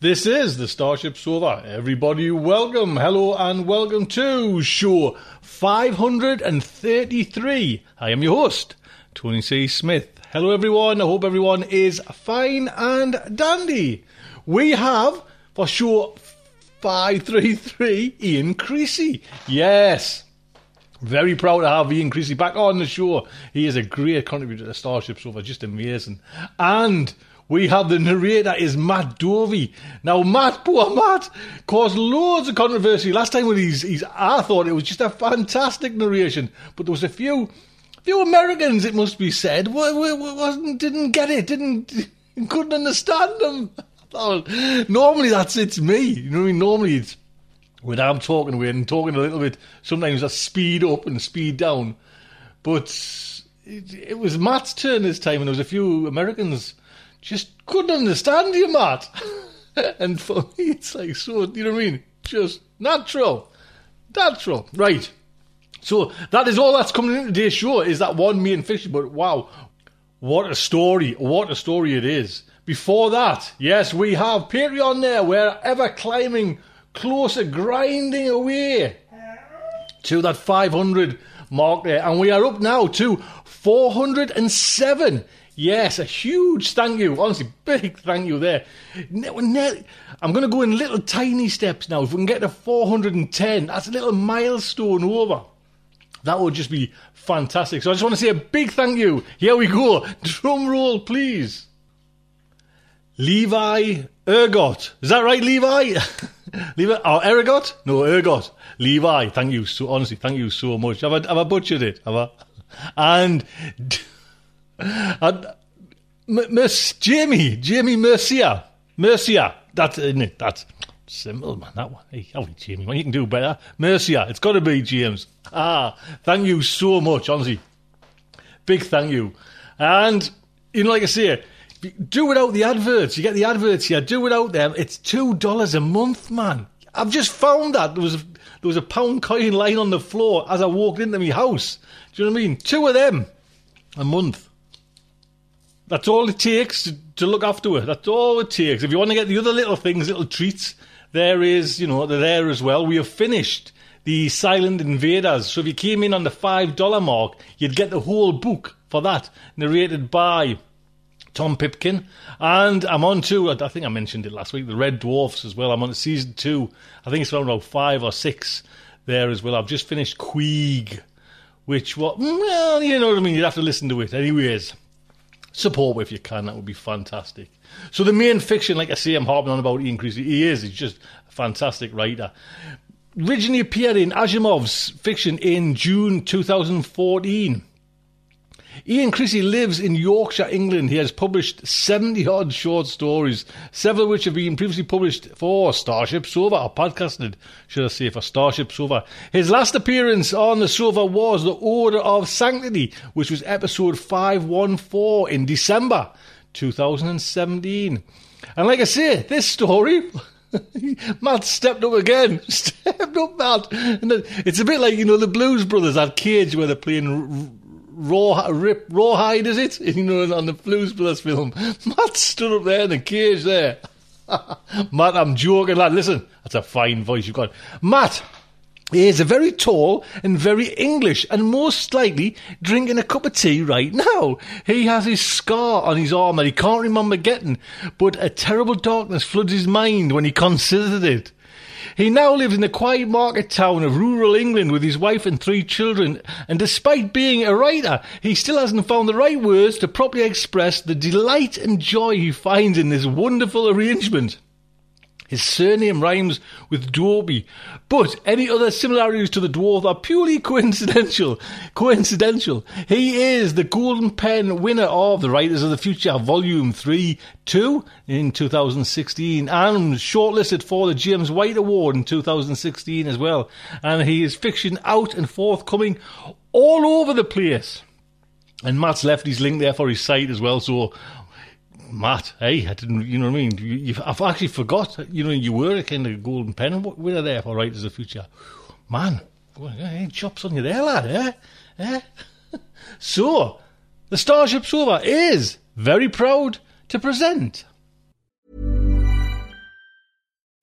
This is the Starship Sofa. Everybody, welcome, hello, and welcome to show 533. I am your host, Tony C. Smith. Hello, everyone. I hope everyone is fine and dandy. We have for show 533 Ian Creasey. Yes. Very proud to have Ian Creasey back on the show. He is a great contributor to Starship Sofa, just amazing. And we have the narrator is Matt Dovey. Now, Matt, poor Matt, caused loads of controversy last time when he's, he's. I thought it was just a fantastic narration, but there was a few, few Americans, it must be said, wa- wa- wa- wasn't didn't get it, didn't couldn't understand them. Normally that's it's me. You know what I mean? Normally it's when I'm talking away and talking a little bit. Sometimes I speed up and speed down, but it, it was Matt's turn this time, and there was a few Americans just couldn't understand you, Matt. and for me, it's like so. You know what I mean? Just natural, natural, right? So that is all that's coming in today's show. Is that one main fiction? But wow, what a story! What a story it is. Before that, yes, we have Patreon there. We're ever climbing closer, grinding away to that 500 mark there. And we are up now to 407. Yes, a huge thank you. Honestly, big thank you there. I'm going to go in little tiny steps now. If we can get to 410, that's a little milestone over. That would just be fantastic. So I just want to say a big thank you. Here we go. Drum roll, please. Levi Ergot. Is that right, Levi? Levi or Ergot? No, Ergot. Levi, thank you so honestly, thank you so much. Have I, have I butchered it? Have I? And, M- Miss Jamie, Jamie Mercia, Mercia. That's isn't it? That's simple, man. That one. Hey, oh, Jamie, man, you can do better. Mercia. It's got to be James. Ah, thank you so much, honestly. Big thank you. And, you know, like I say, do without the adverts. You get the adverts here. Do without them. It's $2 a month, man. I've just found that. There was, a, there was a pound coin lying on the floor as I walked into my house. Do you know what I mean? Two of them a month. That's all it takes to, to look after it. That's all it takes. If you want to get the other little things, little treats, there is, you know, they're there as well. We have finished the Silent Invaders. So if you came in on the $5 mark, you'd get the whole book for that, narrated by Tom Pipkin. And I'm on to, I think I mentioned it last week, the Red Dwarfs as well. I'm on to season two. I think it's around about five or six there as well. I've just finished Queeg, which, well, you know what I mean. You'd have to listen to it. Anyways, support if you can. That would be fantastic. So the main fiction, like I say, I'm harping on about Ian Creasey. He is. He's just a fantastic writer. Originally appeared in Asimov's fiction in June 2014. Ian Creasey lives in Yorkshire, England. He has published 70 odd short stories, several of which have been previously published for Starship Sofa, or podcasted, should I say, for Starship Sofa. His last appearance on the Sofa was The Order of Sanctity, which was episode 514 in December 2017. And like I say, this story. Matt stepped up again. Stepped up, Matt. And it's a bit like, you know, the Blues Brothers, that cage where they're playing raw, rip, rawhide, is it? You know, on the Blues Brothers film. Matt stood up there in the cage there. Matt, I'm joking, lad. Listen, that's a fine voice you've got. Matt, He is a very tall and very English, and most likely drinking a cup of tea right now. He has his scar on his arm that he can't remember getting, but a terrible darkness floods his mind when he considers it. He now lives in the quiet market town of rural England with his wife and three children, and despite being a writer, he still hasn't found the right words to properly express the delight and joy he finds in this wonderful arrangement. His surname rhymes with Dwarby, but any other similarities to the dwarf are purely coincidental. Coincidental. He is the Golden Pen winner of the Writers of the Future Volume 3 2 in 2016 and shortlisted for the James White Award in 2016 as well. And he is fiction out and forthcoming all over the place. And Matt's left his link there for his site as well, so Matt, hey, I didn't, you know what I mean? You, you've, I've actually forgot, you know, you were a kind of golden pen winner there for Writers of the Future. Man, hey, chops on you there, lad, eh? eh? so, the Starship Sofa is very proud to present.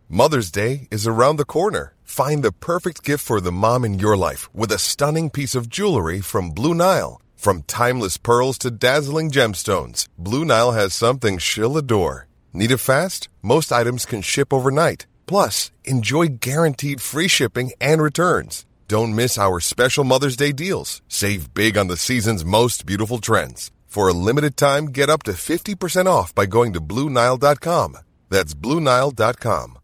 Mother's Day is around the corner. Find the perfect gift for the mom in your life with a stunning piece of jewelry from Blue Nile. From timeless pearls to dazzling gemstones, Blue Nile has something she'll adore. Need it fast? Most items can ship overnight. Plus, enjoy guaranteed free shipping and returns. Don't miss our special Mother's Day deals. Save big on the season's most beautiful trends. For a limited time, get up to 50% off by going to BlueNile.com. That's BlueNile.com.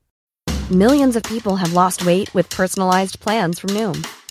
Millions of people have lost weight with personalized plans from Noom,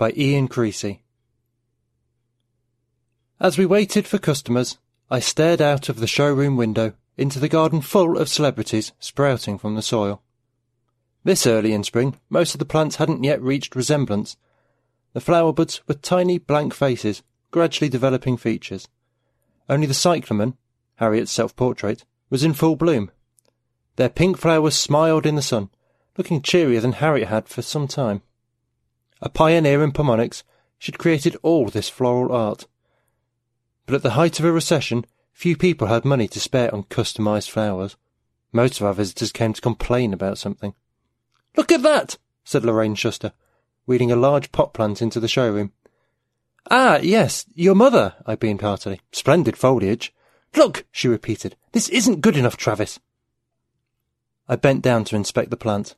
by Ian Creasey. As we waited for customers, I stared out of the showroom window into the garden full of celebrities sprouting from the soil. This early in spring, most of the plants hadn't yet reached resemblance. The flower buds were tiny blank faces, gradually developing features. Only the cyclamen, Harriet's self-portrait, was in full bloom. Their pink flowers smiled in the sun, looking cheerier than Harriet had for some time. A pioneer in pomonics, she'd created all this floral art. But at the height of a recession, few people had money to spare on customised flowers. Most of our visitors came to complain about something. Look at that, said Lorraine Shuster, wheeling a large pot plant into the showroom. Ah, yes, your mother, I beamed heartily. Splendid foliage. Look, she repeated. This isn't good enough, Travis. I bent down to inspect the plant.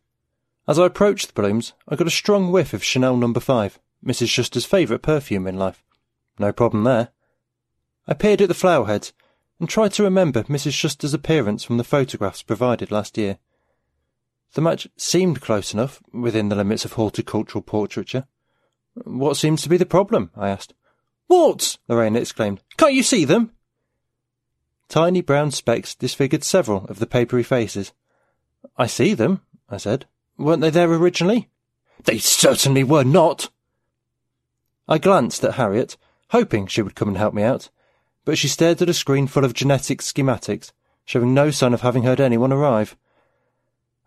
As I approached the blooms, I got a strong whiff of Chanel number no. 5, Mrs. Shuster's favourite perfume in life. No problem there. I peered at the flower heads and tried to remember Mrs. Shuster's appearance from the photographs provided last year. The match seemed close enough, within the limits of horticultural portraiture. What seems to be the problem? I asked. Warts! Lorraine exclaimed. Can't you see them? Tiny brown specks disfigured several of the papery faces. I see them, I said. Weren't they there originally? They certainly were not. I glanced at Harriet, hoping she would come and help me out, but she stared at a screen full of genetic schematics, showing no sign of having heard anyone arrive.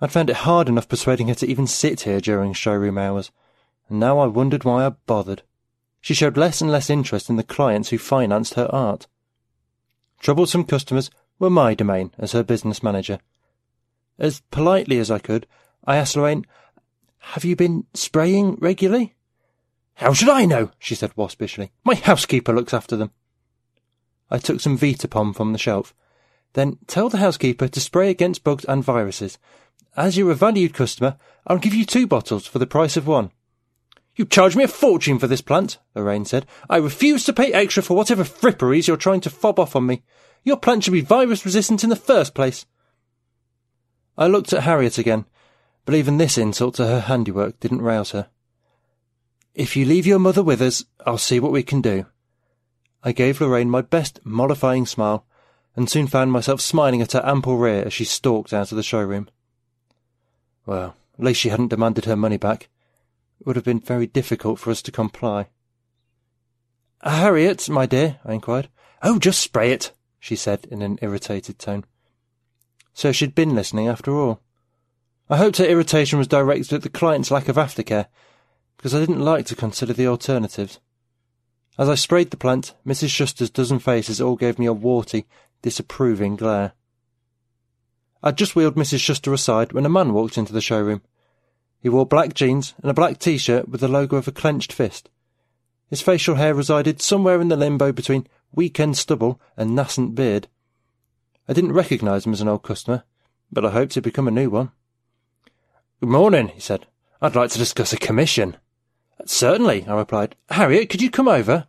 I'd found it hard enough persuading her to even sit here during showroom hours, and now I wondered why I bothered. She showed less and less interest in the clients who financed her art. Troublesome customers were my domain as her business manager. As politely as I could, I asked Lorraine, Have you been spraying regularly? How should I know? she said waspishly. My housekeeper looks after them. I took some Vitapom from the shelf. Then tell the housekeeper to spray against bugs and viruses. As you're a valued customer, I'll give you two bottles for the price of one. You charge me a fortune for this plant, Lorraine said. I refuse to pay extra for whatever fripperies you're trying to fob off on me. Your plant should be virus resistant in the first place. I looked at Harriet again but even this insult to her handiwork didn't rouse her. If you leave your mother with us, I'll see what we can do. I gave Lorraine my best mollifying smile, and soon found myself smiling at her ample rear as she stalked out of the showroom. Well, at least she hadn't demanded her money back. it would have been very difficult for us to comply. Harriet, my dear, I inquired. Oh, just spray it, she said in an irritated tone. So she'd been listening after all. I hoped her irritation was directed at the client's lack of aftercare, because I didn't like to consider the alternatives. As I sprayed the plant, Mrs. Shuster's dozen faces all gave me a warty, disapproving glare. I'd just wheeled Mrs. Shuster aside when a man walked into the showroom. He wore black jeans and a black t-shirt with the logo of a clenched fist. His facial hair resided somewhere in the limbo between weekend stubble and nascent beard. I didn't recognise him as an old customer, but I hoped he'd become a new one. Good morning, he said. I'd like to discuss a commission. Certainly, I replied. Harriet, could you come over?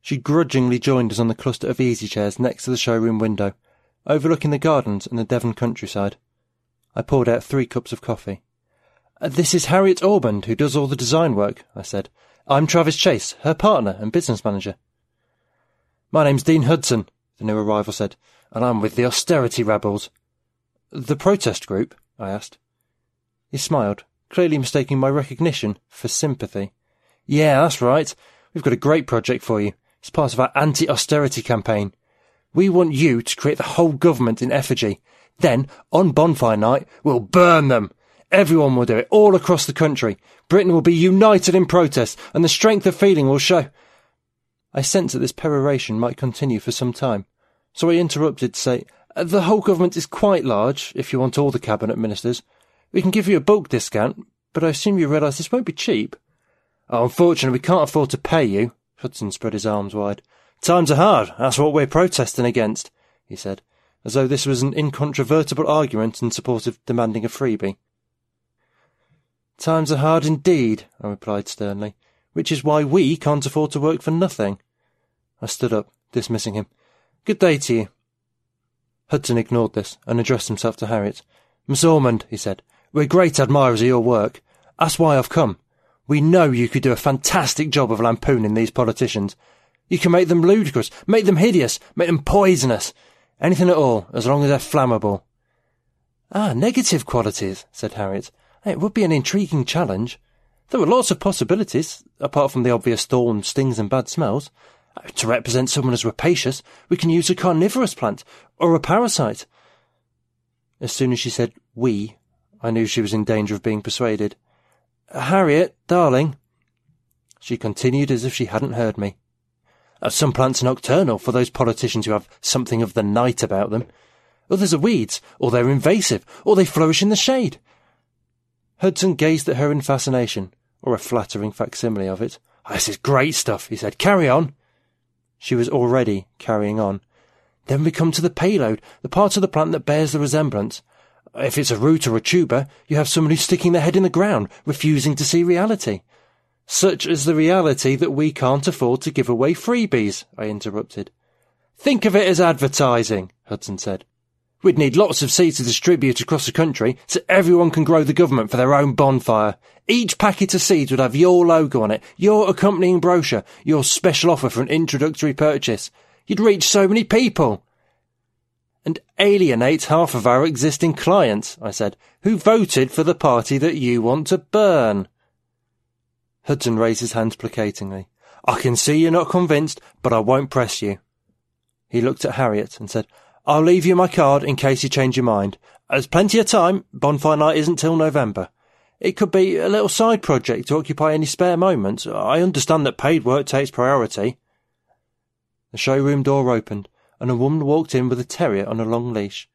She grudgingly joined us on the cluster of easy chairs next to the showroom window, overlooking the gardens and the Devon countryside. I poured out three cups of coffee. This is Harriet Ormond, who does all the design work, I said. I'm Travis Chase, her partner and business manager. My name's Dean Hudson, the new arrival said, and I'm with the austerity rebels. The protest group? I asked. He smiled, clearly mistaking my recognition for sympathy. Yeah, that's right. We've got a great project for you. It's part of our anti-austerity campaign. We want you to create the whole government in effigy. Then, on bonfire night, we'll burn them. Everyone will do it, all across the country. Britain will be united in protest, and the strength of feeling will show. I sensed that this peroration might continue for some time, so I interrupted to say, The whole government is quite large, if you want all the cabinet ministers. We can give you a bulk discount, but I assume you realise this won't be cheap. Oh, unfortunately, we can't afford to pay you. Hudson spread his arms wide. Times are hard. That's what we're protesting against, he said, as though this was an incontrovertible argument in support of demanding a freebie. Times are hard indeed, I replied sternly, which is why we can't afford to work for nothing. I stood up, dismissing him. Good day to you. Hudson ignored this and addressed himself to Harriet. Miss Ormond, he said, we're great admirers of your work. That's why I've come. We know you could do a fantastic job of lampooning these politicians. You can make them ludicrous, make them hideous, make them poisonous. Anything at all, as long as they're flammable. Ah, negative qualities, said Harriet. It would be an intriguing challenge. There are lots of possibilities, apart from the obvious thorns, stings, and bad smells. To represent someone as rapacious, we can use a carnivorous plant, or a parasite. As soon as she said we, I knew she was in danger of being persuaded. Harriet, darling. She continued as if she hadn't heard me. Some plants are nocturnal for those politicians who have something of the night about them. Others are weeds, or they're invasive, or they flourish in the shade. Hudson gazed at her in fascination, or a flattering facsimile of it. Oh, this is great stuff, he said. Carry on. She was already carrying on. Then we come to the payload, the part of the plant that bears the resemblance. If it's a root or a tuber, you have someone who's sticking their head in the ground, refusing to see reality. Such is the reality that we can't afford to give away freebies, I interrupted. Think of it as advertising, Hudson said. We'd need lots of seeds to distribute across the country so everyone can grow the government for their own bonfire. Each packet of seeds would have your logo on it, your accompanying brochure, your special offer for an introductory purchase. You'd reach so many people. And alienate half of our existing clients, I said, who voted for the party that you want to burn. Hudson raised his hands placatingly. I can see you're not convinced, but I won't press you. He looked at Harriet and said, I'll leave you my card in case you change your mind. There's plenty of time. Bonfire night isn't till November. It could be a little side project to occupy any spare moments. I understand that paid work takes priority. The showroom door opened, and a woman walked in with a terrier on a long leash.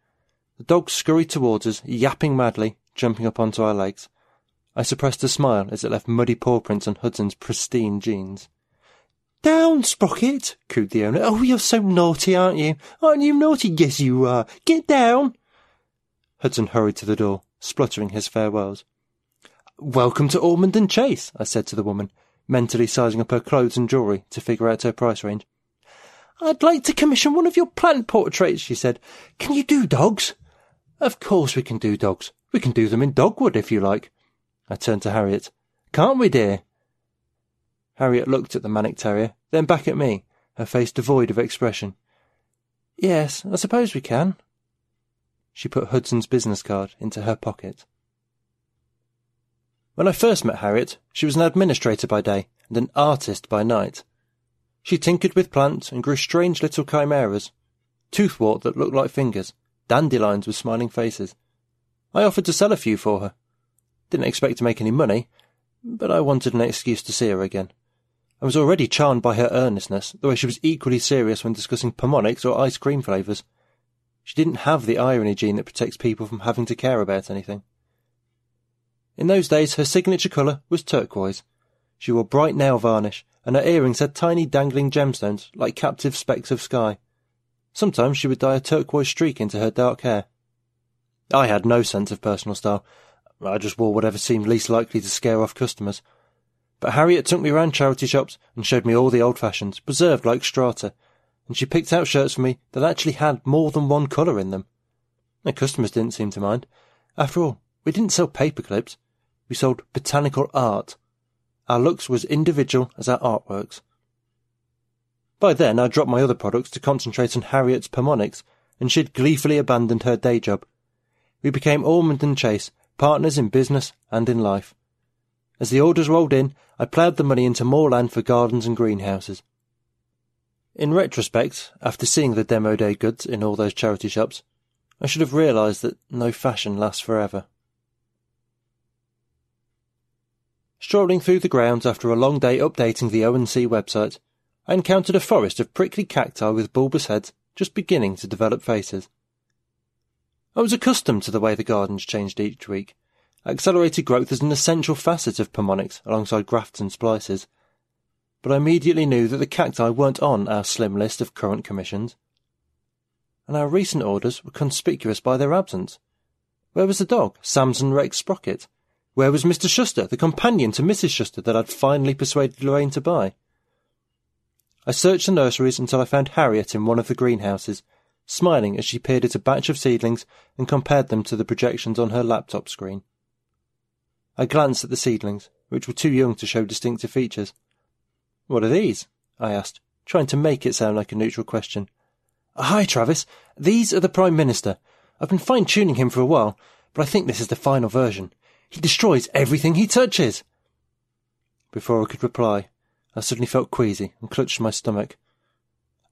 The dog scurried towards us, yapping madly, jumping up onto our legs. I suppressed a smile as it left muddy paw prints on Hudson's pristine jeans. Down, Sprocket, cooed the owner. Oh, you're so naughty, aren't you? Aren't you naughty? Yes, you are. Get down. Hudson hurried to the door, spluttering his farewells. Welcome to Ormond and Chase, I said to the woman, mentally sizing up her clothes and jewellery to figure out her price range. I'd like to commission one of your plant portraits, she said. Can you do dogs? Of course we can do dogs. We can do them in dogwood, if you like. I turned to Harriet. Can't we, dear? Harriet looked at the Manic Terrier, then back at me, her face devoid of expression. Yes, I suppose we can. She put Hudson's business card into her pocket. When I first met Harriet, she was an administrator by day and an artist by night. She tinkered with plants and grew strange little chimeras, toothwort that looked like fingers, dandelions with smiling faces. I offered to sell a few for her. Didn't expect to make any money, but I wanted an excuse to see her again. I was already charmed by her earnestness, the way she was equally serious when discussing Pomonics or ice cream flavours. She didn't have the irony gene that protects people from having to care about anything. In those days, her signature colour was turquoise. She wore bright nail varnish, and her earrings had tiny dangling gemstones like captive specks of sky. Sometimes she would dye a turquoise streak into her dark hair. I had no sense of personal style. I just wore whatever seemed least likely to scare off customers. But Harriet took me round charity shops and showed me all the old fashions, preserved like strata, and she picked out shirts for me that actually had more than one colour in them. The customers didn't seem to mind. After all, we didn't sell paper clips. We sold botanical art. Our looks was individual as our artworks. By then, I dropped my other products to concentrate on Harriet's Pomonics, and she'd gleefully abandoned her day job. We became Ormond and Chase, partners in business and in life. As the orders rolled in, I ploughed the money into more land for gardens and greenhouses. In retrospect, after seeing the demo day goods in all those charity shops, I should have realised that no fashion lasts forever. Strolling through the grounds after a long day updating the ONC website, I encountered a forest of prickly cacti with bulbous heads just beginning to develop faces. I was accustomed to the way the gardens changed each week, Accelerated growth is an essential facet of Pomonics alongside grafts and splices. But I immediately knew that the cacti weren't on our slim list of current commissions. And our recent orders were conspicuous by their absence. Where was the dog, Samson Rex Sprocket? Where was Mr. Schuster, the companion to Mrs. Schuster that I'd finally persuaded Lorraine to buy? I searched the nurseries until I found Harriet in one of the greenhouses, smiling as she peered at a batch of seedlings and compared them to the projections on her laptop screen. I glanced at the seedlings, which were too young to show distinctive features. What are these? I asked, trying to make it sound like a neutral question. Hi, Travis. These are the Prime Minister. I've been fine tuning him for a while, but I think this is the final version. He destroys everything he touches. Before I could reply, I suddenly felt queasy and clutched my stomach.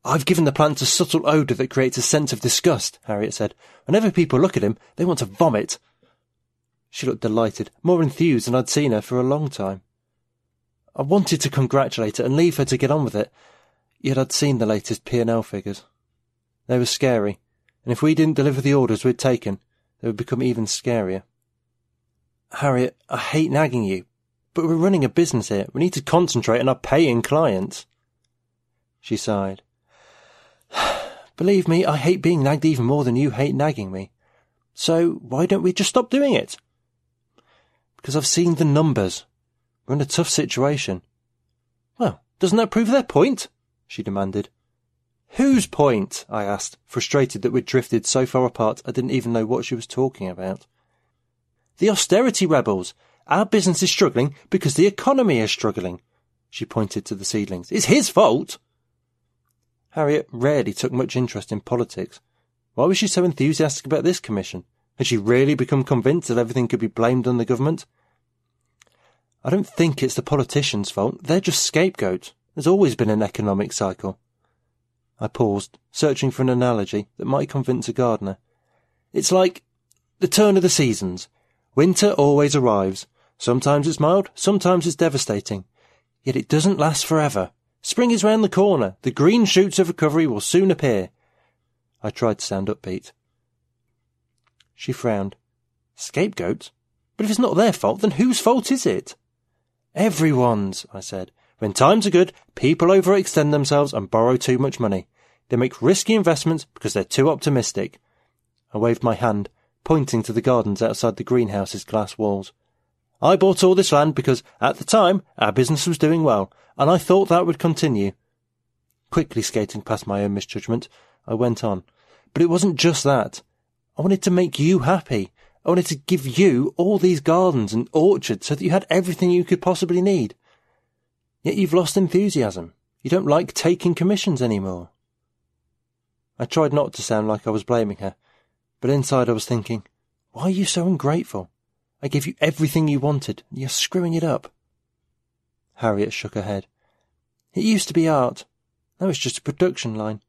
I've given the plant a subtle odour that creates a sense of disgust, Harriet said. Whenever people look at him, they want to vomit. She looked delighted, more enthused than I'd seen her for a long time. I wanted to congratulate her and leave her to get on with it, yet I'd seen the latest P&L figures. They were scary, and if we didn't deliver the orders we'd taken, they would become even scarier. Harriet, I hate nagging you, but we're running a business here. We need to concentrate on our paying clients. She sighed. Believe me, I hate being nagged even more than you hate nagging me. So why don't we just stop doing it? because I've seen the numbers. We're in a tough situation. Well, doesn't that prove their point? she demanded. Whose point? I asked, frustrated that we'd drifted so far apart I didn't even know what she was talking about. The austerity rebels. Our business is struggling because the economy is struggling. She pointed to the seedlings. It's his fault. Harriet rarely took much interest in politics. Why was she so enthusiastic about this commission? Had she really become convinced that everything could be blamed on the government? I don't think it's the politicians' fault. They're just scapegoats. There's always been an economic cycle. I paused, searching for an analogy that might convince a gardener. It's like the turn of the seasons. Winter always arrives. Sometimes it's mild, sometimes it's devastating. Yet it doesn't last forever. Spring is round the corner. The green shoots of recovery will soon appear. I tried to sound upbeat. She frowned. Scapegoats? But if it's not their fault, then whose fault is it? Everyone's, I said. When times are good, people overextend themselves and borrow too much money. They make risky investments because they're too optimistic. I waved my hand, pointing to the gardens outside the greenhouse's glass walls. I bought all this land because, at the time, our business was doing well, and I thought that would continue. Quickly skating past my own misjudgment, I went on. But it wasn't just that. I wanted to make you happy. I wanted to give you all these gardens and orchards so that you had everything you could possibly need. Yet you've lost enthusiasm. You don't like taking commissions anymore. I tried not to sound like I was blaming her, but inside I was thinking, why are you so ungrateful? I gave you everything you wanted, and you're screwing it up. Harriet shook her head. It used to be art. Now it's just a production line.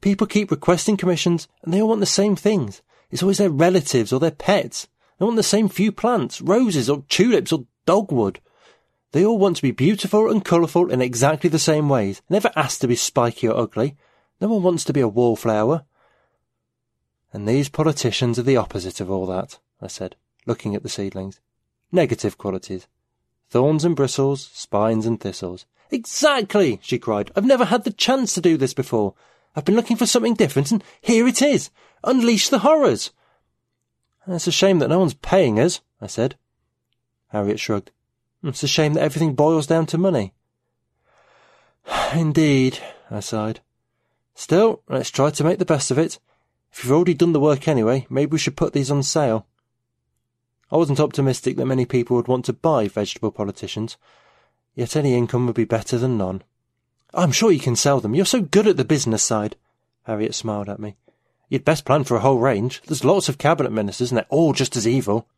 People keep requesting commissions, and they all want the same things. It's always their relatives or their pets. They want the same few plants, roses or tulips or dogwood. They all want to be beautiful and colourful in exactly the same ways, never asked to be spiky or ugly. No one wants to be a wallflower. And these politicians are the opposite of all that, I said, looking at the seedlings. Negative qualities. Thorns and bristles, spines and thistles. Exactly, she cried. I've never had the chance to do this before. I've been looking for something different, and here it is. Unleash the horrors. It's a shame that no one's paying us, I said. Harriet shrugged. It's a shame that everything boils down to money. Indeed, I sighed. Still, let's try to make the best of it. If you've already done the work anyway, maybe we should put these on sale. I wasn't optimistic that many people would want to buy vegetable politicians, yet any income would be better than none. I'm sure you can sell them. You're so good at the business side. Harriet smiled at me. You'd best plan for a whole range. There's lots of cabinet ministers, and they're all just as evil.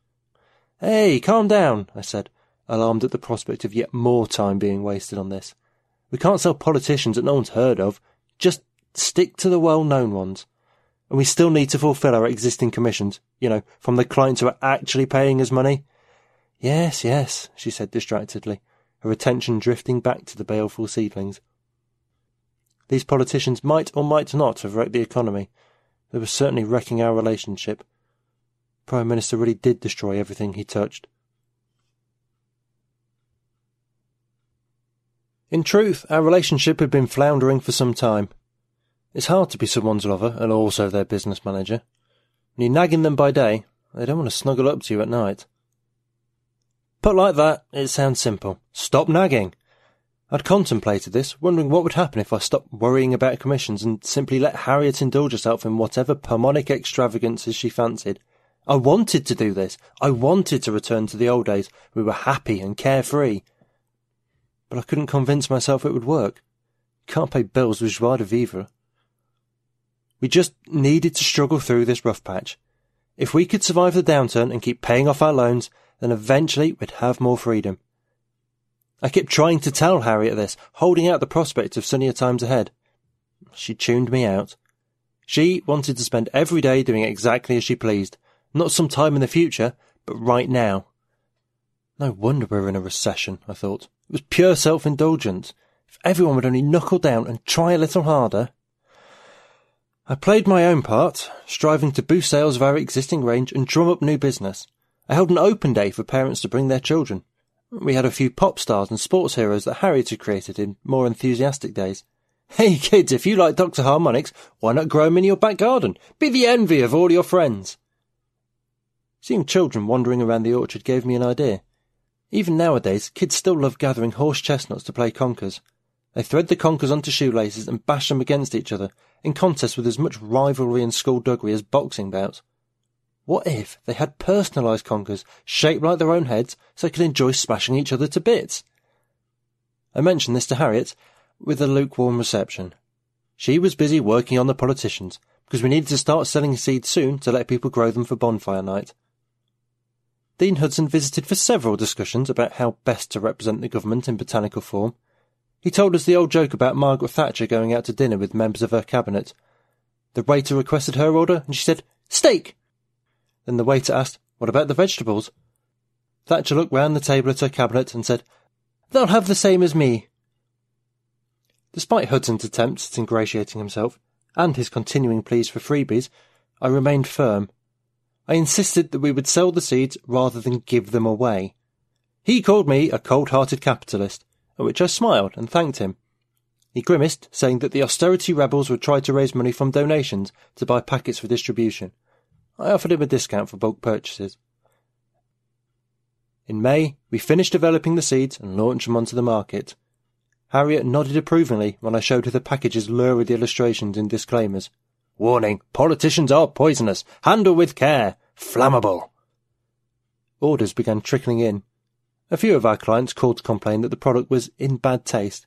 Hey, calm down, I said, alarmed at the prospect of yet more time being wasted on this. We can't sell politicians that no one's heard of. Just stick to the well-known ones. And we still need to fulfill our existing commissions, you know, from the clients who are actually paying us money. Yes, yes, she said distractedly, her attention drifting back to the baleful seedlings. These politicians might or might not have wrecked the economy. They were certainly wrecking our relationship. Prime Minister really did destroy everything he touched. In truth, our relationship had been floundering for some time. It's hard to be someone's lover and also their business manager. When you're nagging them by day, they don't want to snuggle up to you at night. Put like that, it sounds simple. Stop nagging. I'd contemplated this, wondering what would happen if I stopped worrying about commissions and simply let Harriet indulge herself in whatever pomonic extravagances she fancied. I wanted to do this. I wanted to return to the old days. We were happy and carefree. But I couldn't convince myself it would work. Can't pay bills with joie de vivre. We just needed to struggle through this rough patch. If we could survive the downturn and keep paying off our loans, then eventually we'd have more freedom. I kept trying to tell Harriet this, holding out the prospect of sunnier times ahead. She tuned me out. She wanted to spend every day doing exactly as she pleased, not some time in the future, but right now. No wonder we're in a recession, I thought. It was pure self-indulgence. If everyone would only knuckle down and try a little harder. I played my own part, striving to boost sales of our existing range and drum up new business. I held an open day for parents to bring their children. We had a few pop stars and sports heroes that Harriet had created in more enthusiastic days. Hey kids, if you like Dr. Harmonics, why not grow 'em in your back garden? Be the envy of all your friends. Seeing children wandering around the orchard gave me an idea. Even nowadays, kids still love gathering horse chestnuts to play conkers. They thread the conkers onto shoelaces and bash them against each other, in contests with as much rivalry and skullduggery as boxing bouts. What if they had personalised conkers, shaped like their own heads, so they could enjoy smashing each other to bits? I mentioned this to Harriet, with a lukewarm reception. She was busy working on the politicians, because we needed to start selling seeds soon to let people grow them for bonfire night. Dean Hudson visited for several discussions about how best to represent the government in botanical form, he told us the old joke about Margaret Thatcher going out to dinner with members of her cabinet. The waiter requested her order, and she said, Steak! Then the waiter asked, What about the vegetables? Thatcher looked round the table at her cabinet and said, They'll have the same as me. Despite Hudson's attempts at ingratiating himself, and his continuing pleas for freebies, I remained firm. I insisted that we would sell the seeds rather than give them away. He called me a cold-hearted capitalist, at which I smiled and thanked him. He grimaced, saying that the austerity rebels would try to raise money from donations to buy packets for distribution. I offered him a discount for bulk purchases. In May, we finished developing the seeds and launched them onto the market. Harriet nodded approvingly when I showed her the package's lurid illustrations and disclaimers. Warning, politicians are poisonous. Handle with care. Flammable. Orders began trickling in, a few of our clients called to complain that the product was in bad taste.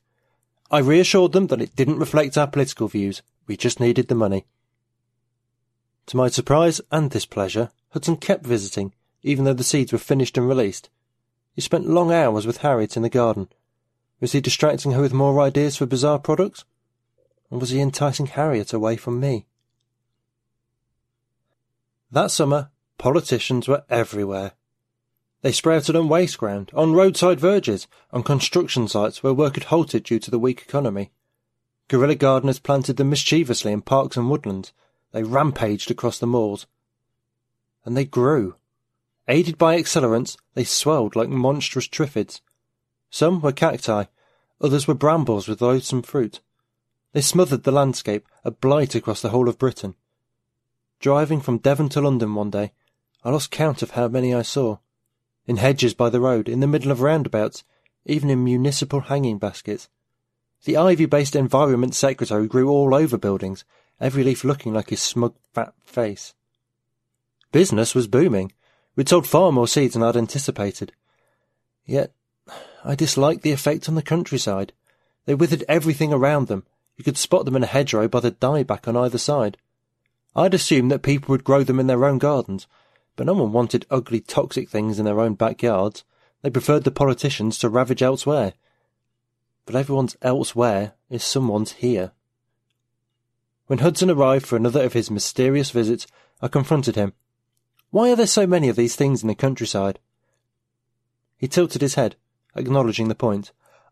I reassured them that it didn't reflect our political views. We just needed the money. To my surprise and displeasure, Hudson kept visiting, even though the seeds were finished and released. He spent long hours with Harriet in the garden. Was he distracting her with more ideas for bizarre products? Or was he enticing Harriet away from me? That summer, politicians were everywhere. They sprouted on waste ground, on roadside verges, on construction sites where work had halted due to the weak economy. Guerrilla gardeners planted them mischievously in parks and woodlands. They rampaged across the moors. And they grew. Aided by accelerants, they swelled like monstrous triffids. Some were cacti, others were brambles with loathsome fruit. They smothered the landscape, a blight across the whole of Britain. Driving from Devon to London one day, I lost count of how many I saw. In hedges by the road, in the middle of roundabouts, even in municipal hanging baskets. The ivy-based environment secretary grew all over buildings, every leaf looking like his smug fat face. Business was booming. We'd sold far more seeds than I'd anticipated. Yet, I disliked the effect on the countryside. They withered everything around them. You could spot them in a hedgerow by the dieback on either side. I'd assumed that people would grow them in their own gardens, but no one wanted ugly, toxic things in their own backyards. They preferred the politicians to ravage elsewhere. But everyone's elsewhere is someone's here. When Hudson arrived for another of his mysterious visits, I confronted him. Why are there so many of these things in the countryside? He tilted his head, acknowledging the point.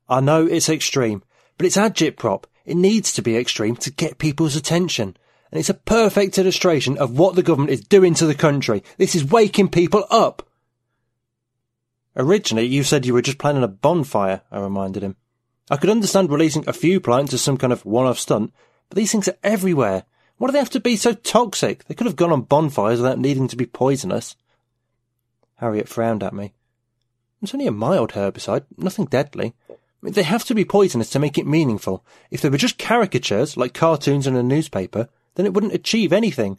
I know it's extreme, but it's agitprop. It needs to be extreme to get people's attention. And it's a perfect illustration of what the government is doing to the country. This is waking people up. Originally, you said you were just planning a bonfire, I reminded him. I could understand releasing a few plants as some kind of one-off stunt, but these things are everywhere. Why do they have to be so toxic? They could have gone on bonfires without needing to be poisonous. Harriet frowned at me. It's only a mild herbicide, nothing deadly. They have to be poisonous to make it meaningful. If they were just caricatures, like cartoons in a newspaper, then it wouldn't achieve anything.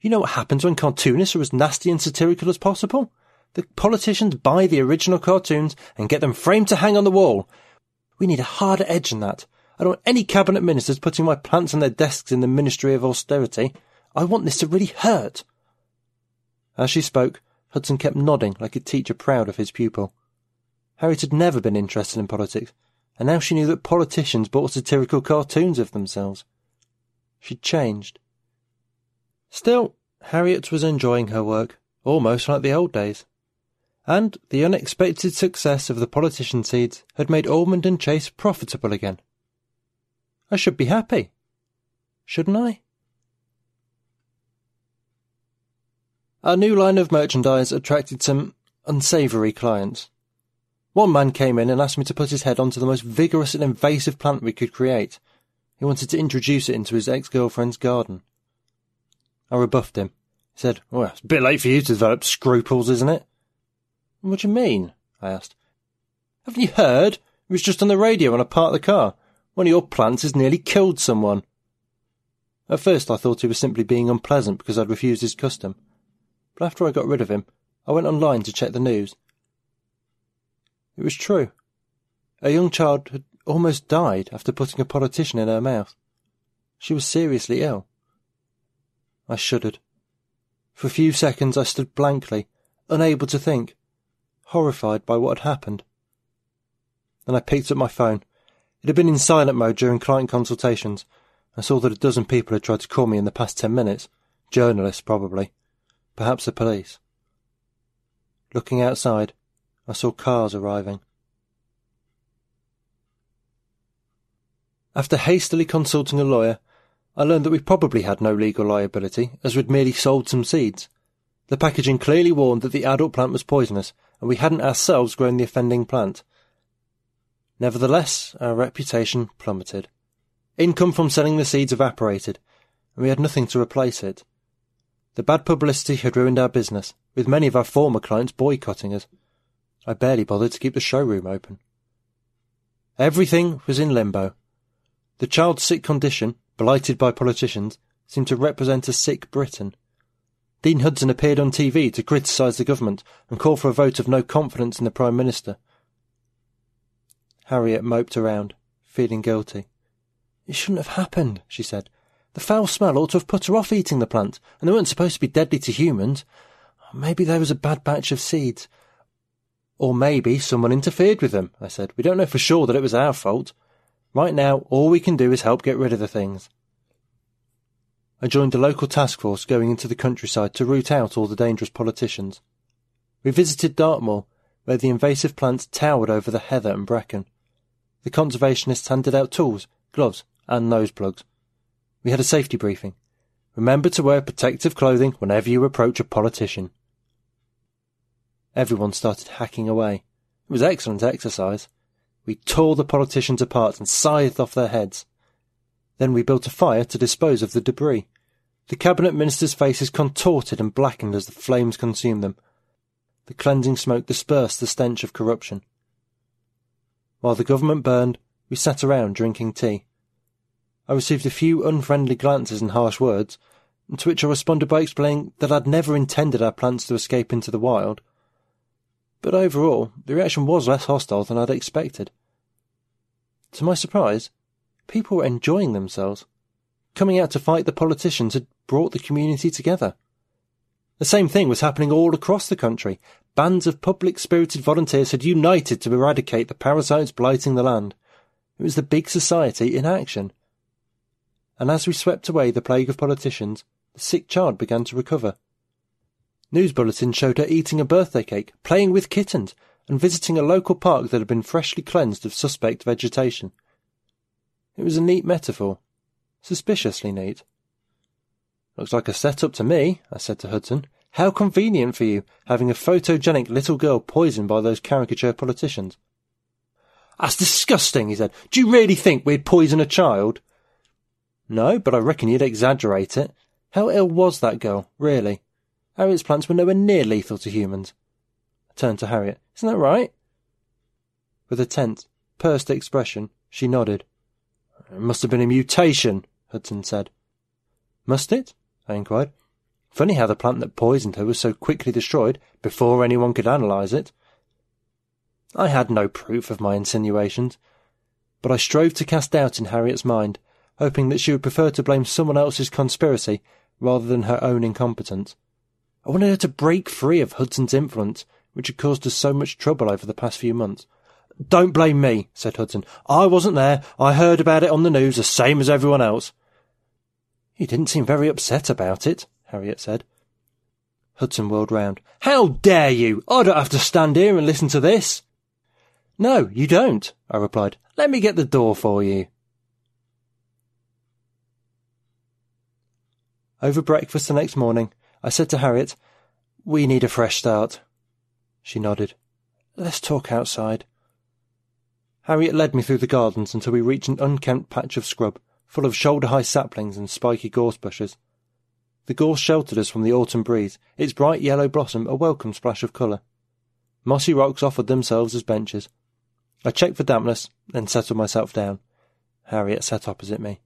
You know what happens when cartoonists are as nasty and satirical as possible? The politicians buy the original cartoons and get them framed to hang on the wall. We need a harder edge than that. I don't want any cabinet ministers putting my plants on their desks in the Ministry of Austerity. I want this to really hurt. As she spoke, Hudson kept nodding like a teacher proud of his pupil. Harriet had never been interested in politics, and now she knew that politicians bought satirical cartoons of themselves. She'd changed. Still, Harriet was enjoying her work, almost like the old days. And the unexpected success of the politician seeds had made Ormond and Chase profitable again. I should be happy. Shouldn't I? Our new line of merchandise attracted some unsavoury clients. One man came in and asked me to put his head onto the most vigorous and invasive plant we could create. He wanted to introduce it into his ex-girlfriend's garden. I rebuffed him. He said, Well, it's a bit late for you to develop scruples, isn't it? What do you mean? I asked. Haven't you heard? It was just on the radio when I parked the car. One of your plants has nearly killed someone. At first I thought he was simply being unpleasant because I'd refused his custom. But after I got rid of him, I went online to check the news. It was true. A young child had almost died after putting a politician in her mouth. She was seriously ill. I shuddered. For a few seconds I stood blankly, unable to think, horrified by what had happened. Then I picked up my phone. It had been in silent mode during client consultations. I saw that a dozen people had tried to call me in the past ten minutes. Journalists, probably. Perhaps the police. Looking outside, I saw cars arriving. After hastily consulting a lawyer, I learned that we probably had no legal liability, as we'd merely sold some seeds. The packaging clearly warned that the adult plant was poisonous, and we hadn't ourselves grown the offending plant. Nevertheless, our reputation plummeted. Income from selling the seeds evaporated, and we had nothing to replace it. The bad publicity had ruined our business, with many of our former clients boycotting us. I barely bothered to keep the showroom open. Everything was in limbo. The child's sick condition, blighted by politicians, seemed to represent a sick Britain. Dean Hudson appeared on TV to criticise the government and call for a vote of no confidence in the Prime Minister. Harriet moped around, feeling guilty. It shouldn't have happened, she said. The foul smell ought to have put her off eating the plant, and they weren't supposed to be deadly to humans. Maybe there was a bad batch of seeds. Or maybe someone interfered with them, I said. We don't know for sure that it was our fault. Right now, all we can do is help get rid of the things. I joined a local task force going into the countryside to root out all the dangerous politicians. We visited Dartmoor, where the invasive plants towered over the heather and bracken. The conservationists handed out tools, gloves, and nose plugs. We had a safety briefing. Remember to wear protective clothing whenever you approach a politician. Everyone started hacking away. It was excellent exercise. We tore the politicians apart and scythed off their heads. Then we built a fire to dispose of the debris. The cabinet ministers' faces contorted and blackened as the flames consumed them. The cleansing smoke dispersed the stench of corruption. While the government burned, we sat around drinking tea. I received a few unfriendly glances and harsh words, to which I responded by explaining that I'd never intended our plants to escape into the wild. But overall, the reaction was less hostile than I'd expected. To my surprise, people were enjoying themselves. Coming out to fight the politicians had brought the community together. The same thing was happening all across the country. Bands of public spirited volunteers had united to eradicate the parasites blighting the land. It was the big society in action. And as we swept away the plague of politicians, the sick child began to recover. News bulletins showed her eating a birthday cake, playing with kittens, and visiting a local park that had been freshly cleansed of suspect vegetation. It was a neat metaphor. Suspiciously neat. Looks like a set-up to me, I said to Hudson. How convenient for you, having a photogenic little girl poisoned by those caricature politicians. That's disgusting, he said. Do you really think we'd poison a child? No, but I reckon you'd exaggerate it. How ill was that girl, really? Harriet's plants were nowhere near lethal to humans. I turned to Harriet. Isn't that right? With a tense, pursed expression, she nodded. It must have been a mutation, Hudson said. Must it? I inquired. Funny how the plant that poisoned her was so quickly destroyed before anyone could analyse it. I had no proof of my insinuations, but I strove to cast doubt in Harriet's mind, hoping that she would prefer to blame someone else's conspiracy rather than her own incompetence. I wanted her to break free of Hudson's influence, which had caused us so much trouble over the past few months. Don't blame me, said Hudson. I wasn't there. I heard about it on the news, the same as everyone else. You didn't seem very upset about it, Harriet said. Hudson whirled round. How dare you! I don't have to stand here and listen to this. No, you don't, I replied. Let me get the door for you. Over breakfast the next morning, I said to Harriet, We need a fresh start. She nodded. Let's talk outside. Harriet led me through the gardens until we reached an unkempt patch of scrub, full of shoulder-high saplings and spiky gorse bushes. The gorse sheltered us from the autumn breeze, its bright yellow blossom a welcome splash of colour. Mossy rocks offered themselves as benches. I checked for dampness, then settled myself down. Harriet sat opposite me.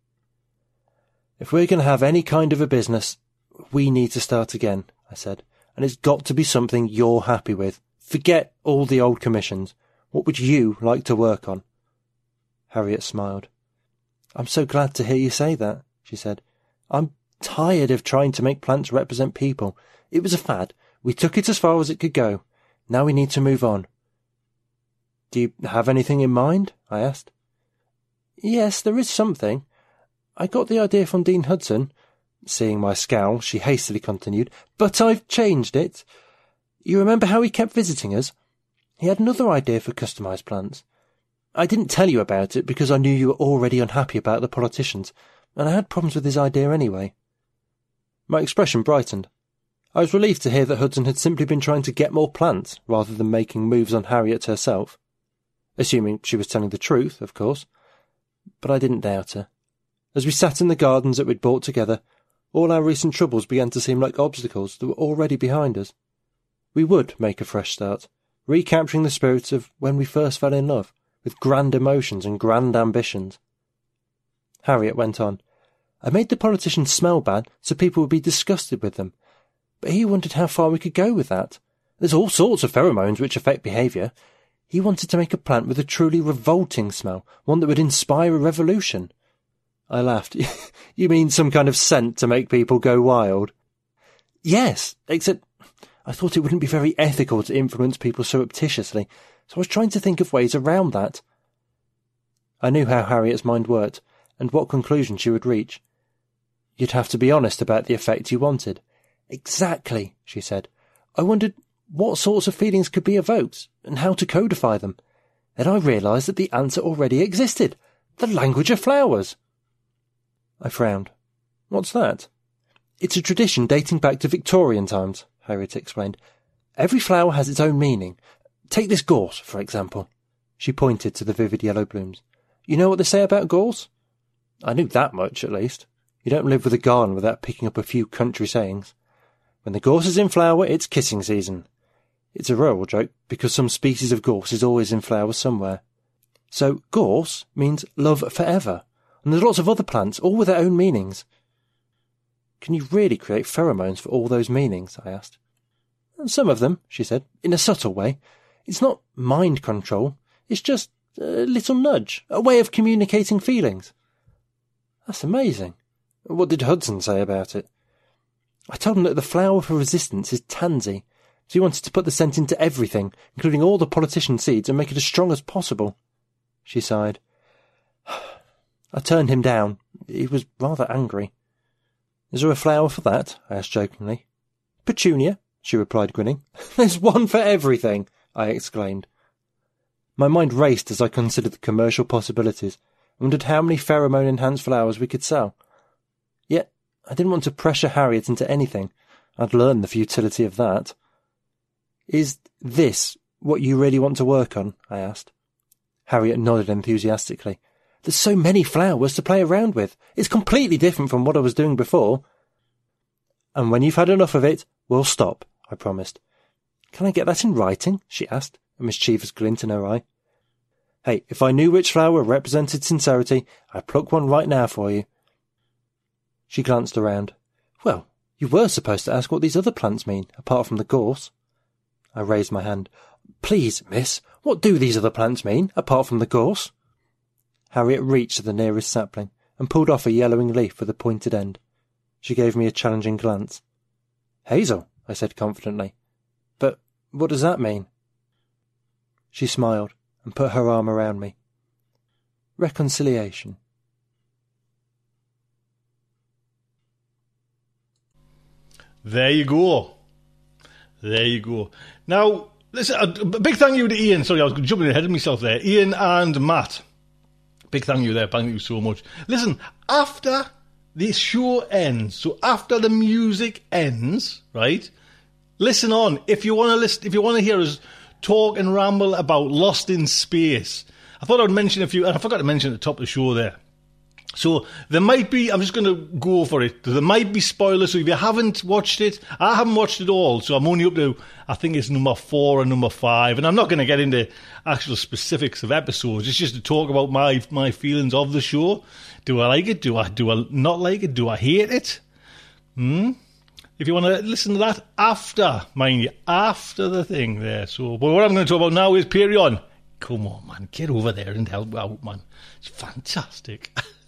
If we're going to have any kind of a business, we need to start again, I said, and it's got to be something you're happy with. Forget all the old commissions. What would you like to work on? Harriet smiled. I'm so glad to hear you say that, she said. I'm tired of trying to make plants represent people. It was a fad. We took it as far as it could go. Now we need to move on. Do you have anything in mind? I asked. Yes, there is something. I got the idea from Dean Hudson. Seeing my scowl, she hastily continued, But I've changed it. You remember how he kept visiting us? He had another idea for customised plants. I didn't tell you about it because I knew you were already unhappy about the politicians, and I had problems with his idea anyway. My expression brightened. I was relieved to hear that Hudson had simply been trying to get more plants rather than making moves on Harriet herself. Assuming she was telling the truth, of course. But I didn't doubt her. As we sat in the gardens that we'd bought together, all our recent troubles began to seem like obstacles that were already behind us. We would make a fresh start, recapturing the spirit of when we first fell in love, with grand emotions and grand ambitions. Harriet went on. I made the politicians smell bad so people would be disgusted with them. But he wondered how far we could go with that. There's all sorts of pheromones which affect behaviour. He wanted to make a plant with a truly revolting smell, one that would inspire a revolution. I laughed. you mean some kind of scent to make people go wild? Yes, except I thought it wouldn't be very ethical to influence people surreptitiously, so I was trying to think of ways around that. I knew how Harriet's mind worked, and what conclusion she would reach. You'd have to be honest about the effect you wanted. Exactly, she said. I wondered what sorts of feelings could be evoked, and how to codify them. Then I realised that the answer already existed. The language of flowers. I frowned. What's that? It's a tradition dating back to Victorian times, Harriet explained. Every flower has its own meaning. Take this gorse, for example. She pointed to the vivid yellow blooms. You know what they say about gorse? I knew that much, at least. You don't live with a garden without picking up a few country sayings. When the gorse is in flower, it's kissing season. It's a rural joke, because some species of gorse is always in flower somewhere. So, gorse means love forever, and there's lots of other plants, all with their own meanings. Can you really create pheromones for all those meanings? I asked. Some of them, she said, in a subtle way. It's not mind control, it's just a little nudge, a way of communicating feelings. That's amazing. What did Hudson say about it? I told him that the flower for resistance is tansy, so he wanted to put the scent into everything, including all the politician seeds, and make it as strong as possible. She sighed. I turned him down. He was rather angry. Is there a flower for that? I asked jokingly. Petunia, she replied, grinning. There's one for everything, I exclaimed. My mind raced as I considered the commercial possibilities and wondered how many pheromone enhanced flowers we could sell. Yet I didn't want to pressure Harriet into anything. I'd learned the futility of that. Is this what you really want to work on? I asked. Harriet nodded enthusiastically. There's so many flowers to play around with. It's completely different from what I was doing before. And when you've had enough of it, we'll stop, I promised. Can I get that in writing? she asked, a mischievous glint in her eye. Hey, if I knew which flower represented sincerity, I'd pluck one right now for you. She glanced around. Well, you were supposed to ask what these other plants mean, apart from the gorse. I raised my hand. Please, miss, what do these other plants mean, apart from the gorse? Harriet reached the nearest sapling and pulled off a yellowing leaf with a pointed end. She gave me a challenging glance. Hazel, I said confidently. But what does that mean? She smiled and put her arm around me. Reconciliation. There you go. There you go. Now, listen, a big thank you to Ian. Sorry, I was jumping ahead of myself there. Ian and Matt. Big thank you there. Thank you so much. Listen, after the show ends, so after the music ends, right? Listen on. If you want to listen, if you want to hear us talk and ramble about Lost in Space, I thought I'd mention a few, and I forgot to mention at the top of the show there. So there might be, I'm just going to go for it. There might be spoilers. So if you haven't watched it, I haven't watched it all. So I'm only up to, I think it's number four and number five. And I'm not going to get into actual specifics of episodes. It's just to talk about my, my feelings of the show. Do I like it? Do I, do I not like it? Do I hate it? Hmm? If you want to listen to that after, mind you, after the thing there. So, but what I'm going to talk about now is Perion. Come on, man. Get over there and help out, man. It's fantastic.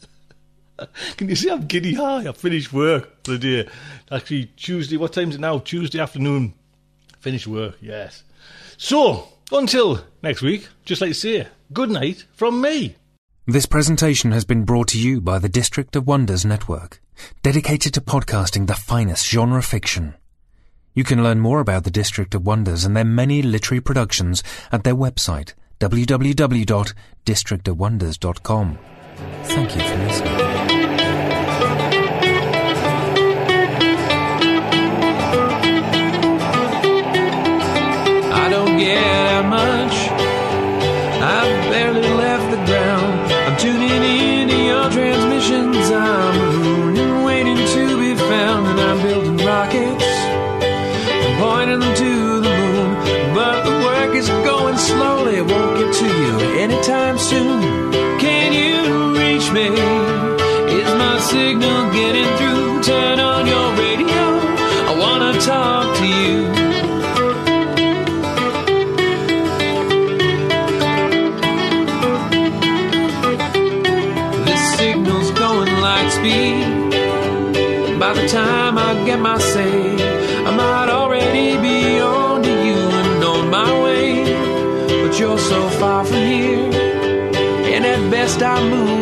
Can you see I'm giddy high? I finished work for the day. Actually, Tuesday, what time is it now? Tuesday afternoon. Finished work, yes. So, until next week, just like to say, good night from me. This presentation has been brought to you by the District of Wonders Network, dedicated to podcasting the finest genre fiction. You can learn more about the District of Wonders and their many literary productions at their website, www.districtofwonders.com. Thank you for listening. I don't get out much. I've barely left the ground. I'm tuning into your transmissions. I'm marooned and waiting to be found. And I'm building rockets and pointing them to the moon. But the work is going slowly. It won't get to you anytime soon. And at best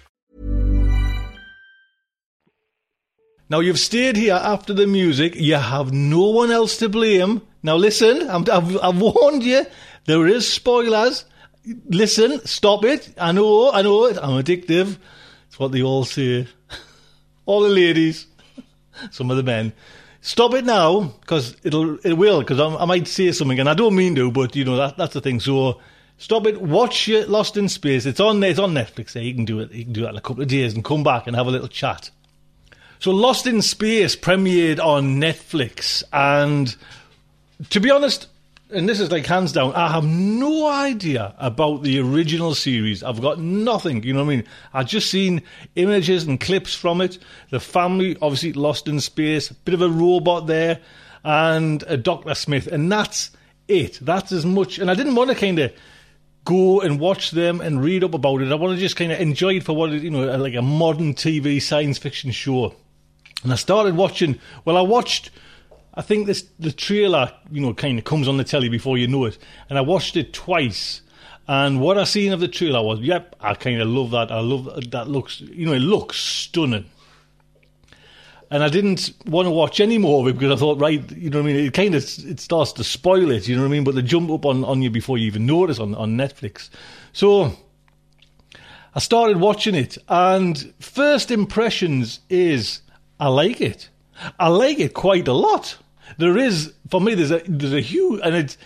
Now you've stayed here after the music. You have no one else to blame. Now listen, I've, I've warned you. There is spoilers. Listen, stop it. I know, I know it. I'm addictive. It's what they all say. All the ladies, some of the men. Stop it now, because it'll it will, because I might say something, and I don't mean to, but you know that that's the thing. So stop it. Watch it, Lost in Space. It's on it's on Netflix. There, you can do it. You can do it in a couple of days and come back and have a little chat. So Lost in Space premiered on Netflix, and to be honest, and this is like hands down, I have no idea about the original series. I've got nothing, you know what I mean? I've just seen images and clips from it. The family, obviously, lost in space, bit of a robot there, and a Dr. Smith, and that's it. That's as much. And I didn't want to kind of go and watch them and read up about it. I want to just kind of enjoy it for what it, you know, like a modern TV science fiction show. And I started watching. Well, I watched. I think this the trailer, you know, kind of comes on the telly before you know it, and I watched it twice. And what I seen of the trailer was, yep, I kind of love that. I love that. Looks, you know, it looks stunning. And I didn't want to watch any more of it because I thought, right, you know what I mean? It kind of it starts to spoil it, you know what I mean? But they jump up on, on you before you even notice on, on Netflix. So I started watching it, and first impressions is I like it. I like it quite a lot. There is, for me, there's a there's a huge, and it's.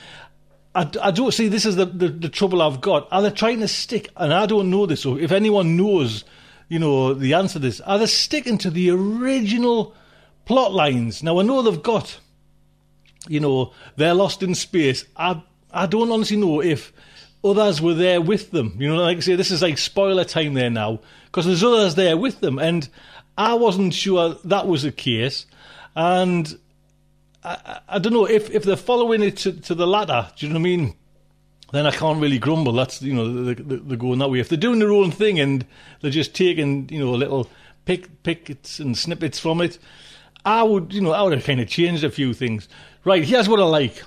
I, I don't see this is the, the, the trouble I've got. Are they trying to stick? And I don't know this. So if anyone knows, you know, the answer to this, are they sticking to the original plot lines? Now I know they've got, you know, they're lost in space. I I don't honestly know if others were there with them. You know, like I say, this is like spoiler time there now because there's others there with them, and I wasn't sure that was the case, and I, I don't know if, if they're following it to, to the latter. Do you know what I mean? Then I can't really grumble. That's you know they're going that way. If they're doing their own thing and they're just taking you know little pick pickets and snippets from it, I would you know I would have kind of changed a few things. Right, here's what I like.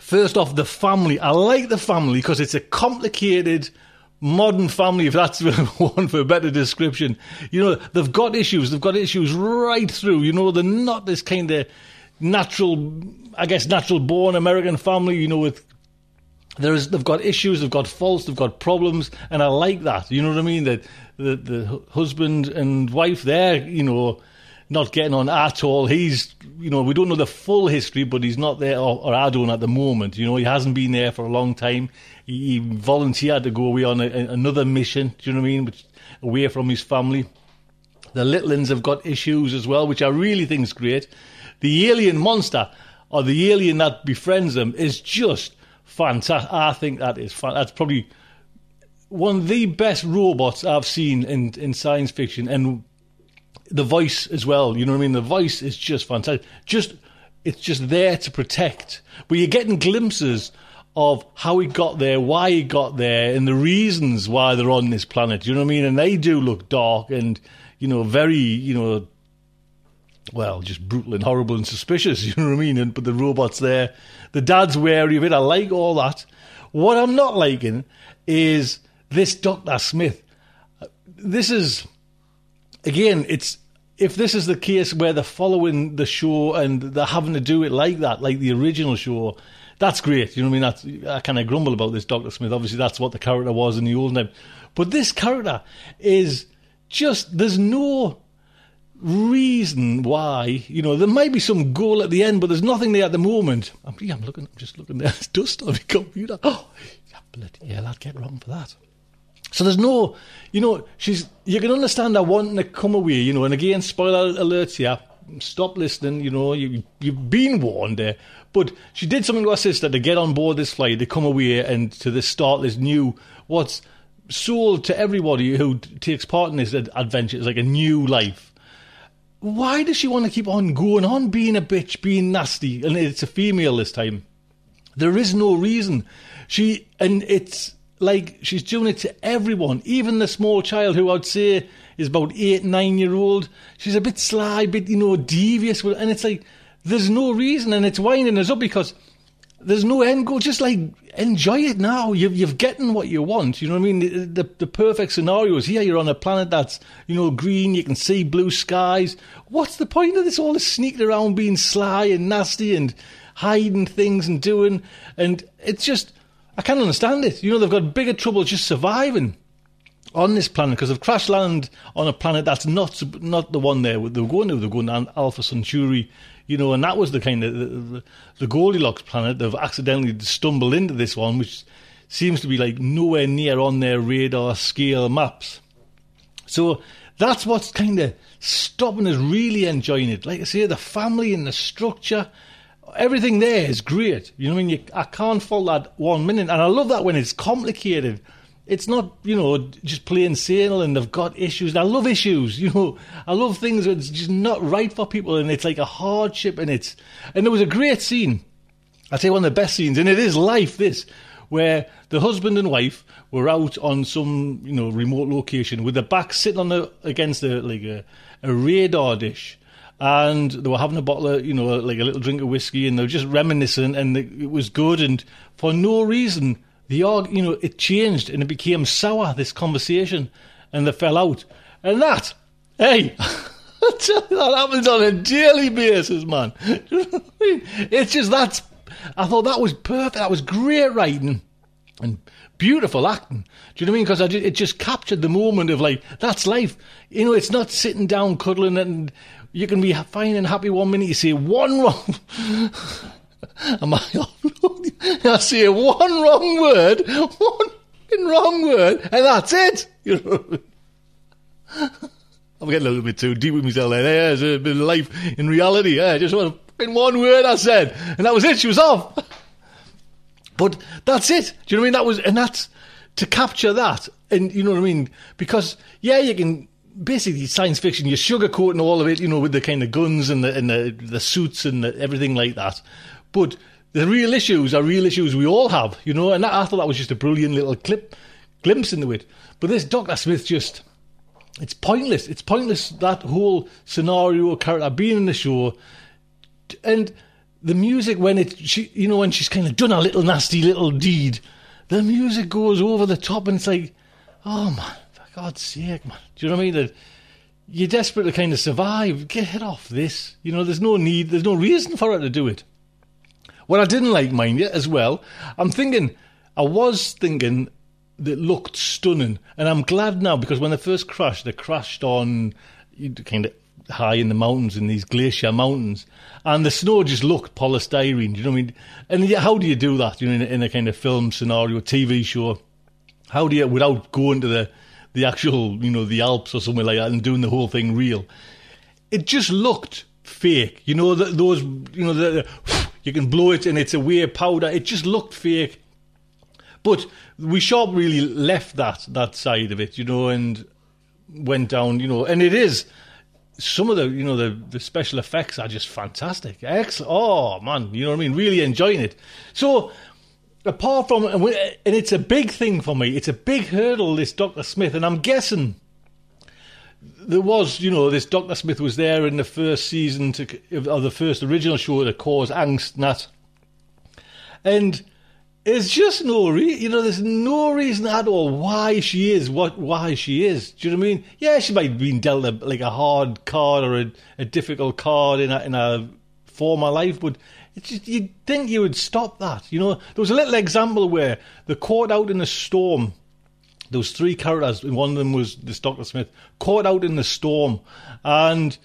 First off, the family. I like the family because it's a complicated modern family, if that's one for a better description. You know, they've got issues. They've got issues right through. You know, they're not this kind of natural, I guess, natural born American family. You know, with there's they've got issues, they've got faults, they've got problems, and I like that. You know what I mean? That the the husband and wife, they're you know not getting on at all. He's, you know, we don't know the full history, but he's not there, or, or I at the moment. You know, he hasn't been there for a long time. He, he volunteered to go away on a, another mission, do you know what I mean? Which, away from his family. The Littlins have got issues as well, which I really think is great. The alien monster, or the alien that befriends them, is just fantastic. I think that is fan- that's probably one of the best robots I've seen in, in science fiction, and the voice as well. You know what I mean? The voice is just fantastic. Just it's just there to protect. But you're getting glimpses of how he got there, why he got there, and the reasons why they're on this planet. You know what I mean? And they do look dark and you know very you know well just brutal and horrible and suspicious. You know what I mean? And but the robots there, the dad's wary of it. I like all that. What I'm not liking is this Doctor Smith. This is again, it's if this is the case where they're following the show and they're having to do it like that, like the original show, that's great. You know what I mean? That's, I kind of grumble about this Doctor Smith. Obviously, that's what the character was in the old name, But this character is just there's no reason why. You know, there might be some goal at the end, but there's nothing there at the moment. I'm, yeah, I'm looking. I'm just looking there. There's dust on my computer. Oh, yeah, bloody hell! I'd get wrong for that. So there's no, you know, she's. You can understand her wanting to come away, you know. And again, spoiler alerts here. Stop listening. You know, you you've been warned there. But she did something to her sister to get on board this flight, to come away and to this start this new what's sold to everybody who takes part in this adventure is like a new life. Why does she want to keep on going on being a bitch, being nasty? And it's a female this time. There is no reason. She and it's like she's doing it to everyone, even the small child who I'd say is about eight, nine year old. She's a bit sly, a bit, you know, devious. And it's like, there's no reason. And it's winding us up because there's no end goal. Just like, enjoy it now. You've, you've getting what you want. You know what I mean? The, the, the perfect scenario is here. You're on a planet that's, you know, green. You can see blue skies. What's the point of this? All this sneaking around being sly and nasty and hiding things and doing. And it's just, I can't understand it. You know, they've got bigger trouble just surviving on this planet because they've crash landed on a planet that's not not the one there they were going to. They're going to Alpha Centauri, you know, and that was the kind of the, the, the Goldilocks planet. They've accidentally stumbled into this one, which seems to be like nowhere near on their radar scale maps. So that's what's kind of stopping us really enjoying it. Like I say, the family and the structure everything there is great. You know I mean? You, I can't fault that one minute. And I love that when it's complicated. It's not, you know, just plain sail and they've got issues. And I love issues, you know. I love things that's just not right for people and it's like a hardship and it's. And there was a great scene. I'd say one of the best scenes, and it is life, this, where the husband and wife were out on some you know remote location with their back sitting on the against a like a, a radar dish. And they were having a bottle of, you know, like a little drink of whiskey, and they were just reminiscing, and it was good. And for no reason, the arg, you know, it changed and it became sour. This conversation, and they fell out. And that, hey, that happens on a daily basis, man. it's just that's. I thought that was perfect. That was great writing and beautiful acting. Do you know what I mean? Because it just captured the moment of like that's life. You know, it's not sitting down cuddling and you can be fine and happy one minute. You say one wrong. Am I? I say one wrong word, one wrong word, and that's it. You know. I'm getting a little bit too deep with myself there. Yeah, it's a bit of life in reality. Yeah, just one, one word I said, and that was it. She was off. But that's it. Do you know what I mean? That was, and that's to capture that, and you know what I mean? Because yeah, you can basically science fiction. You're sugarcoating all of it, you know, with the kind of guns and the and the, the suits and the, everything like that. But the real issues are real issues we all have, you know. And that, I thought that was just a brilliant little clip glimpse into it. But this Doctor Smith just it's pointless. It's pointless that whole scenario character being in the show, and the music when it she you know when she's kind of done a little nasty little deed, the music goes over the top and it's like, oh man, God's sake, man, do you know what I mean? You're desperate to kind of survive. Get off this. You know, there's no need. There's no reason for her to do it. What I didn't like, mind you, as well. I'm thinking. I was thinking that looked stunning. And I'm glad now because when they first crashed, they crashed on kind of high in the mountains in these glacier mountains, and the snow just looked polystyrene. Do you know what I mean? And how do you do that? You know, in a, in a kind of film scenario, TV show, how do you without going to the the actual, you know, the Alps or somewhere like that and doing the whole thing real? It just looked fake. You know, those, you know, the, the, you can blow it and it's a weird powder. It just looked fake. But we shop really left that that side of it, you know, and went down, you know, and it is some of the you know the, the special effects are just fantastic. Excellent. Oh man, you know what I mean? Really enjoying it. So apart from and it's a big thing for me. It's a big hurdle. This Doctor Smith, and I'm guessing there was you know this Doctor Smith was there in the first season to of the first original show to cause angst and that, and it's just no reason, you know, there's no reason at all why she is what why she is. Do you know what I mean? Yeah, she might have been dealt a, like a hard card or a, a difficult card in a, in a former life, but just, you'd think you would stop that. You know, there was a little example where the caught out in a storm. Those three characters, one of them was this Doctor Smith, caught out in the storm, and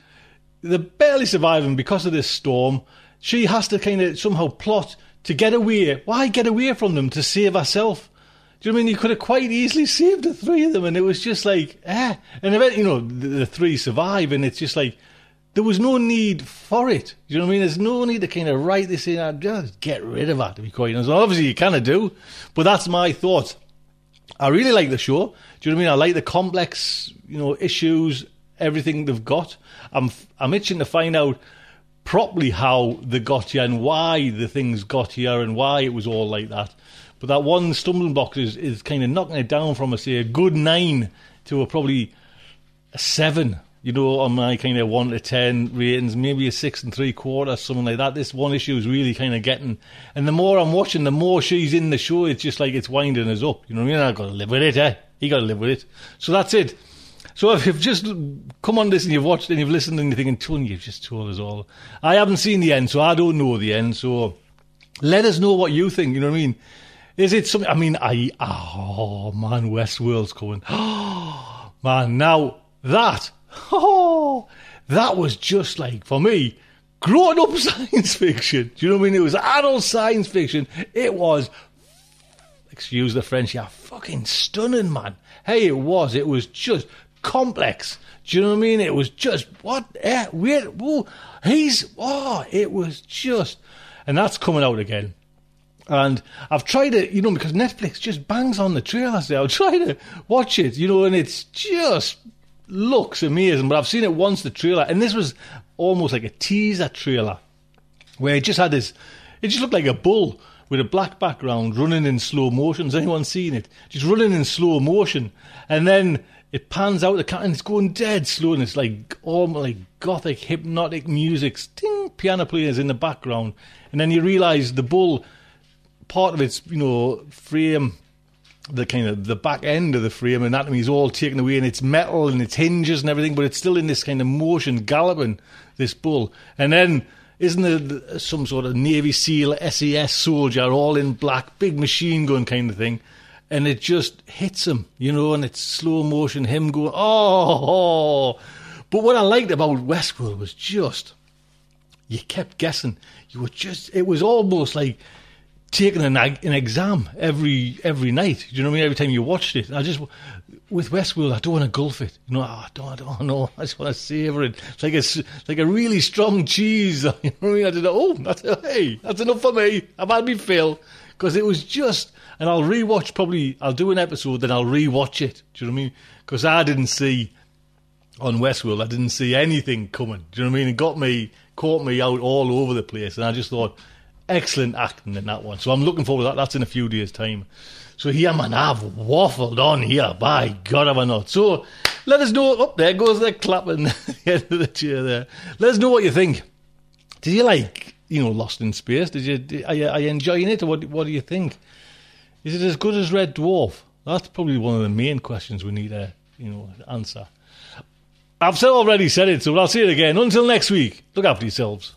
they're barely surviving because of this storm. She has to kind of somehow plot to get away. Why get away from them to save herself? Do you know I mean? You could have quite easily saved the three of them, and it was just like, eh. And eventually, you know, the, the three survive, and it's just like, there was no need for it. You know what I mean? There's no need to kind of write this in and just get rid of that, to be quite honest. Obviously, you kind of do, but that's my thought. I really like the show. Do you know what I mean? I like the complex, you know, issues, everything they've got. I'm I'm itching to find out properly how they got here and why the things got here and why it was all like that. But that one stumbling block is, is kind of knocking it down from, a, say, a good nine to a probably a seven, you know, on my kind of one to ten ratings, maybe a six and three quarters, something like that. This one issue is really kind of getting, and the more I'm watching, the more she's in the show, it's just like it's winding us up. You know what I mean? I've got to live with it, eh? You got to live with it. So that's it. So if you've just come on this and you've watched and you've listened and you're thinking, Tony, you've just told us all. I haven't seen the end, so I don't know the end. So let us know what you think. You know what I mean? Is it something? I mean, I oh man, Westworld's coming. Oh man, now that oh that was just like for me grown up science fiction. Do you know what I mean? It was adult science fiction. It was excuse the French, yeah, fucking stunning, man. Hey, it was. It was just complex. Do you know what I mean? It was just what? Eh, where? Whoa, he's oh, it was just, and that's coming out again. And I've tried it, you know, because Netflix just bangs on the trailers. I'll try to watch it, you know, and it's just looks amazing. But I've seen it once, the trailer, and this was almost like a teaser trailer where it just had this. It just looked like a bull with a black background running in slow motion. Has anyone seen it? Just running in slow motion. And then it pans out the cat and it's going dead slow and it's like all like gothic hypnotic music. Sting, piano players in the background. And then you realise the bull, part of its, you know, frame the kind of the back end of the frame anatomy is all taken away and it's metal and its hinges and everything, but it's still in this kind of motion galloping this bull. And then isn't there some sort of Navy SEAL SES soldier all in black, big machine gun kind of thing? And it just hits him, you know, and it's slow motion, him going, oh, oh. But what I liked about Westworld was just, you kept guessing. You were just, it was almost like taking an, an exam every every night. Do you know what I mean? Every time you watched it, I just with Westworld, I don't want to gulf it. You know, I don't, I don't know. I just want to savor it. It's like a like a really strong cheese. You know what I mean? I did. It. Oh, that's hey, that's enough for me. I've had me fill because it was just. And I'll rewatch. Probably I'll do an episode, then I'll rewatch it. Do you know what I mean? Because I didn't see on Westworld, I didn't see anything coming. Do you know what I mean? It got me, caught me out all over the place, and I just thought excellent acting in that one. So I'm looking forward to that. That's in a few days' time. So here, man, I've waffled on here. By God, have I not? So let us know. Up oh, there goes the clapping the end of the chair there. Let us know what you think. Did you like, you know, Lost in Space? Did you? Are you, are you enjoying it, or what? What do you think? Is it as good as Red Dwarf? That's probably one of the main questions we need to, you know, answer. I've said already said it, so I'll say it again. Until next week, look after yourselves.